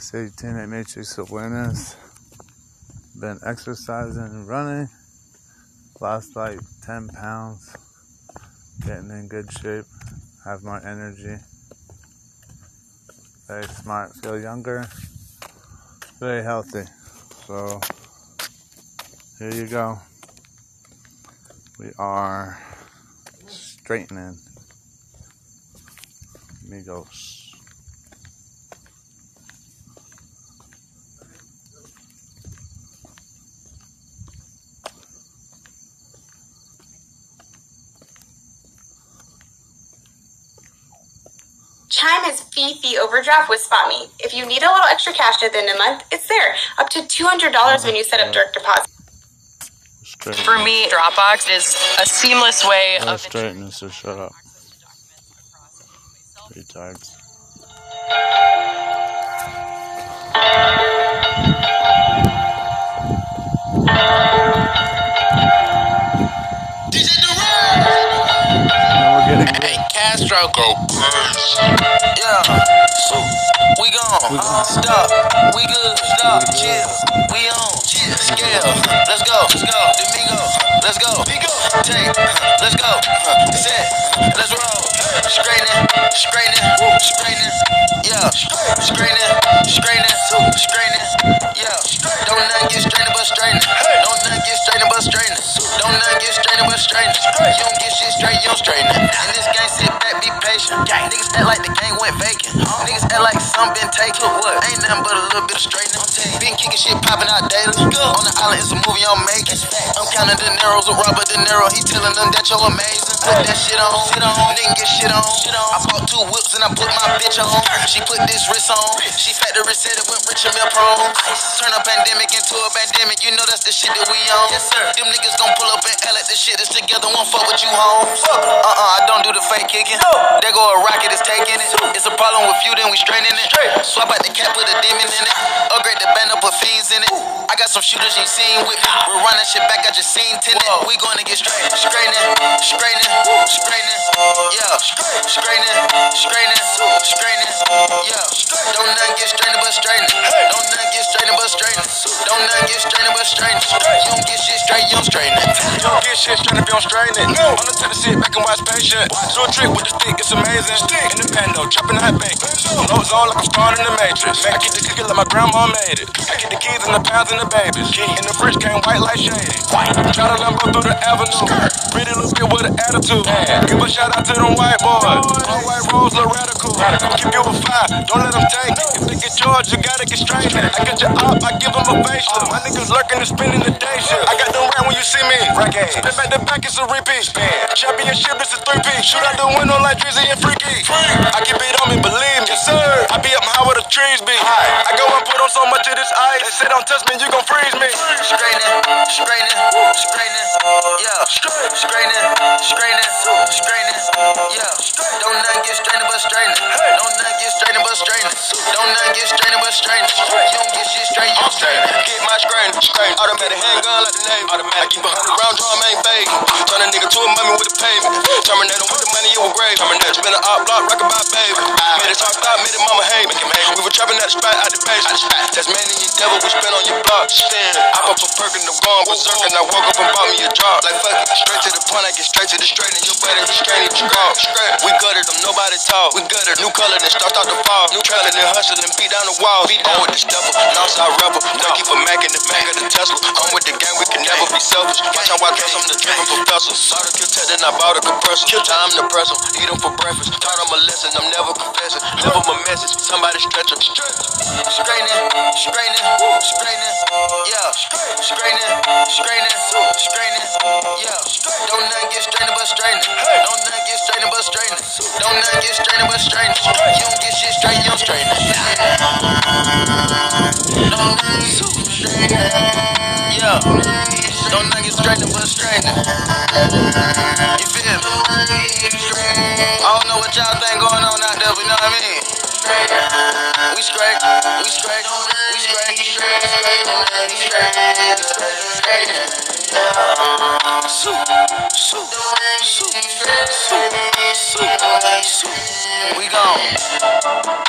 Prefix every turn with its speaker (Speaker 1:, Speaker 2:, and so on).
Speaker 1: Satanic Matrix Awareness. Been exercising and running. Lost like 10 pounds. Getting in good shape. Have more energy. Very smart. Feel younger. Very healthy. So, here you go. We are straightening. Amigos.
Speaker 2: Chime has fee fee overdraft with SpotMe. If you need a little extra cash at the end of the month, it's there. Up to $200 when you set up direct deposit.
Speaker 3: For me, Dropbox is a seamless way
Speaker 1: Oh,
Speaker 3: of
Speaker 1: straightness, so shut up. Retards. Now we're getting
Speaker 4: Hey, Castro, go crazy.
Speaker 5: Yeah, so we gone. Stop. We good. Stop. Chill. We on. Scale. Let's go. Let's go. Domingo. Let's go. Demigo, take. Let's go. Set. Let's roll. Straightening. Straightening. Straightening. Yeah. Straightening. Straightening. Straightening. Yeah. Don't nothing get straightening but straightening. Don't nothing get straightening but straightening. Don't nothing get straightening but straightening. You don't get shit straight, you don't straighten it. In this game, sit patient. Niggas act like the game went vacant. Niggas act like some been taken. What? Ain't nothing but a little bit of straightening. Been kicking shit popping out daily. On the island, it's a movie I'm making. Counting De Niro's with Robert De Niro. He telling them that you're amazing. Put that shit on. Nigga get shit on. I bought two whips and I put my bitch on. She put this wrist on. She factory said it went rich and meal prone. Turn a pandemic into a pandemic. You know that's the shit that we on. Yes, sir. Them niggas gon' pull up and L at this shit that's together. Won't fuck with you home. Uh uh, I don't do the fake kicking. There go a rocket, it's taking it. It's a problem with you, then we straightening it. Straight. Swap out the cap, put a demon in it. Upgrade the band up, put fiends in it. I got some shooters you seen with me. We're running shit back, I just seen tenant. We gonna get straight. Straightening, straightening, straightening. Yeah, straightening, straightening, straightening. Yeah, don't nothing get straightening but straightening. Don't nothing straightening but straightening. Don't nothing get straightening but straightening. You don't get shit straight, you don't straighten it.
Speaker 6: You don't get shit straight if you don't straighten it. No. On the tip to sit back and watch patient. Do a trick with the stick, it's amazing. Stick in the pando, chopping that bacon. Nose on like I'm starting the matrix. I get the cookie like my grandma made it. I get the keys and the pounds and the babies. In the fridge came white like shady. Try to Lambo through the avenue. Pretty little bit with an attitude. Give a shout out to them white boys. All white rolls look radical. Keep you a fire, don't let them take. If they get charged, you gotta get straight. I get your up, I give them a facelift. My niggas lurking and spinning the day shift. I got them right when you see me. Spin back to back, it's a repeat. Championship, it's a three piece. Shoot out the window like Drizzy and Freaky. I keep it on me, believe me. Yes, sir. I be up high where the trees be. I go and put on so much of this ice. They say don't touch me, you gon' freeze me.
Speaker 5: straightening, straightening, straightening, yeah, straightening,
Speaker 6: strain. Automatic handgun like the name. Automatic. I keep a hundred round drum, ain't fake. Turn a nigga to a mummy with a pavement. Terminator with the money, you a grave. Terminator. Spin a op block, rock about baby. We were trapping at the spot, out the basement. That's man your devil, we spin on your block. I pop a perk in the bomb, berserk, and I woke up and bought me a drop. Like fuck it, straight to the point, I get straight to the straight, and your better he straight, he call. We gutted them, nobody talk. We gutted, new color, then start out the fall. New trailer, then hustle, then beat down the walls. Beat down with the stepper, Northside rebel. Now keep a Mac in the back of the Tesla. I'm with the gang, we can never be selfish. I dress, I'm the driven professor. Saw the kill then I bought a compressor. Kill time to press 'em, eat 'em for breakfast. Taught 'em a lesson, I'm never confessing. Leave 'em a message, somebody stretch 'em.
Speaker 5: Straightening, straightening, straightening, yeah, straightening, straightening, straightening, yeah. Don't nothing get straightening but straightening. Don't nothing get straightening but straightening. Don't nothing get straightening but straightening. You don't get shit straight, you don't get yeah. Don't nothing get straightening but straightening. You feel me? I don't know what y'all think going on out there, but you know what I mean. We straight, we straight, we straight, we straight, Soup, soup, soup, soup, soup, soup. We gone.